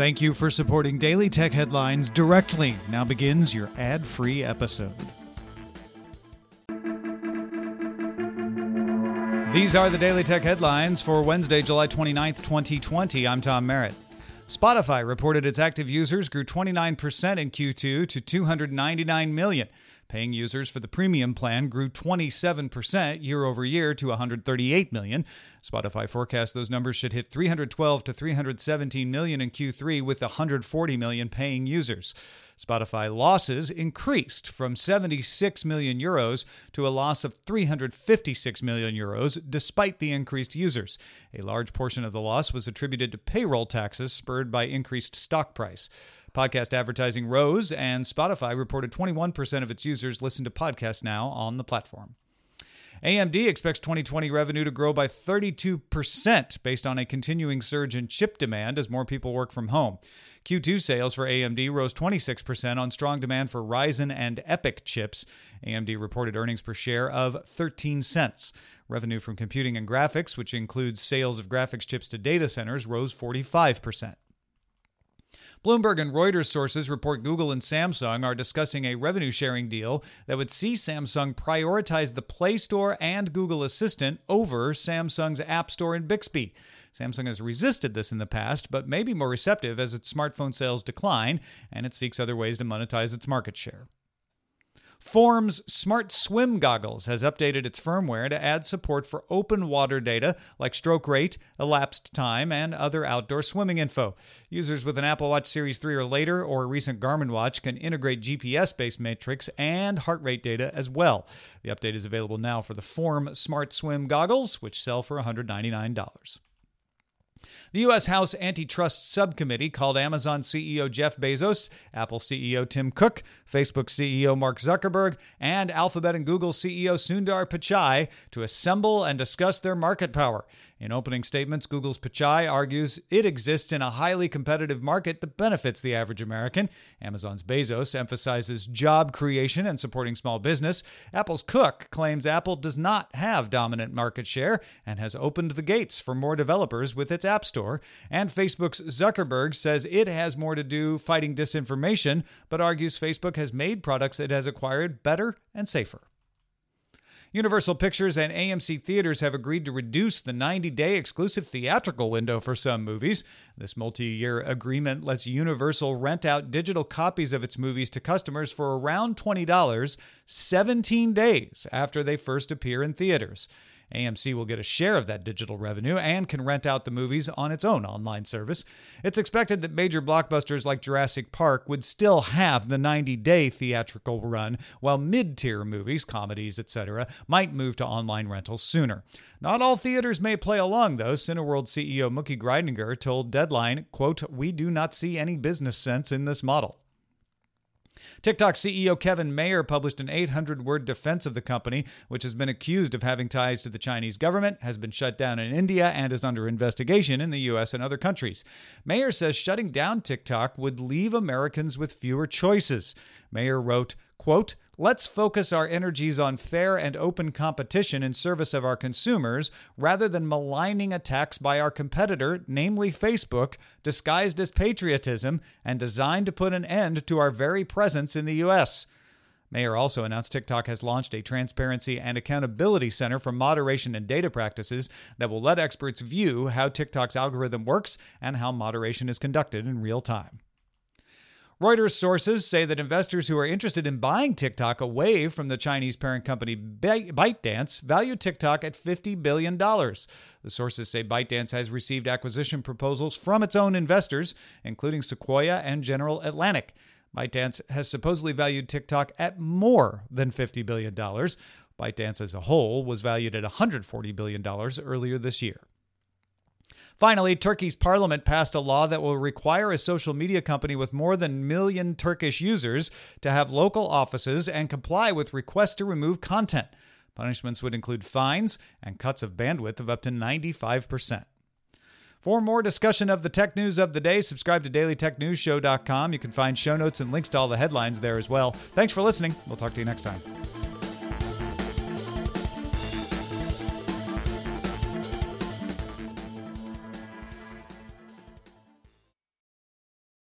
Thank you for supporting Daily Tech Headlines directly. Now begins your ad free episode. These are the Daily Tech Headlines for Wednesday, July 29th, 2020. I'm Tom Merritt. Spotify reported its active users grew 29% in Q2 to 299 million. Paying users for the premium plan grew 27% year over year to 138 million. Spotify forecasts those numbers should hit 312 to 317 million in Q3 with 140 million paying users. Spotify losses increased from 76 million euros to a loss of 356 million euros despite the increased users. A large portion of the loss was attributed to payroll taxes spurred by increased stock price. Podcast advertising rose, and Spotify reported 21% of its users listen to podcasts now on the platform. AMD expects 2020 revenue to grow by 32% based on a continuing surge in chip demand as more people work from home. Q2 sales for AMD rose 26% on strong demand for Ryzen and EPYC chips. AMD reported earnings per share of 13 cents. Revenue from computing and graphics, which includes sales of graphics chips to data centers, rose 45%. Bloomberg and Reuters sources report Google and Samsung are discussing a revenue sharing deal that would see Samsung prioritize the Play Store and Google Assistant over Samsung's App Store and Bixby. Samsung has resisted this in the past, but may be more receptive as its smartphone sales decline and it seeks other ways to monetize its market share. Form's Smart Swim Goggles has updated its firmware to add support for open water data like stroke rate, elapsed time, and other outdoor swimming info. Users with an Apple Watch Series 3 or later or a recent Garmin watch can integrate GPS based metrics and heart rate data as well. The update is available now for the Form Smart Swim Goggles, which sell for $199. The U.S. House Antitrust Subcommittee called Amazon CEO Jeff Bezos, Apple CEO Tim Cook, Facebook CEO Mark Zuckerberg, and Alphabet and Google CEO Sundar Pichai to assemble and discuss their market power. In opening statements, Google's Pichai argues it exists in a highly competitive market that benefits the average American. Amazon's Bezos emphasizes job creation and supporting small business. Apple's Cook claims Apple does not have dominant market share and has opened the gates for more developers with its App Store. And Facebook's Zuckerberg says it has more to do fighting disinformation, but argues Facebook has made products it has acquired better and safer. Universal Pictures and AMC Theaters have agreed to reduce the 90 day exclusive theatrical window for some movies. This multi year agreement lets Universal rent out digital copies of its movies to customers for around $20 17 days after they first appear in theaters. AMC will get a share of that digital revenue and can rent out the movies on its own online service. It's expected that major blockbusters like Jurassic Park would still have the 90 day theatrical run, while mid tier movies, comedies, etc., might move to online rentals sooner. Not all theaters may play along, though. Cineworld CEO Mooky Greidinger told Deadline, quote, We do not see any business sense in this model. TikTok CEO Kevin Mayer published an 800 word defense of the company, which has been accused of having ties to the Chinese government, has been shut down in India, and is under investigation in the US and other countries. Mayer says shutting down TikTok would leave Americans with fewer choices. Mayer wrote, quote, Let's focus our energies on fair and open competition in service of our consumers rather than maligning attacks by our competitor, namely Facebook, disguised as patriotism and designed to put an end to our very presence in the U.S. Mayer also announced TikTok has launched a transparency and accountability center for moderation and data practices that will let experts view how TikTok's algorithm works and how moderation is conducted in real time. Reuters sources say that investors who are interested in buying TikTok away from the Chinese parent company ByteDance value TikTok at $50 billion. The sources say ByteDance has received acquisition proposals from its own investors, including Sequoia and General Atlantic. ByteDance has supposedly valued TikTok at more than $50 billion. ByteDance as a whole was valued at $140 billion earlier this year. Finally, Turkey's parliament passed a law that will require a social media company with more than a million Turkish users to have local offices and comply with requests to remove content. Punishments would include fines and cuts of bandwidth of up to 95%. For more discussion of the tech news of the day, subscribe to dailytechnewsshow.com. You can find show notes and links to all the headlines there as well. Thanks for listening. We'll talk to you next time.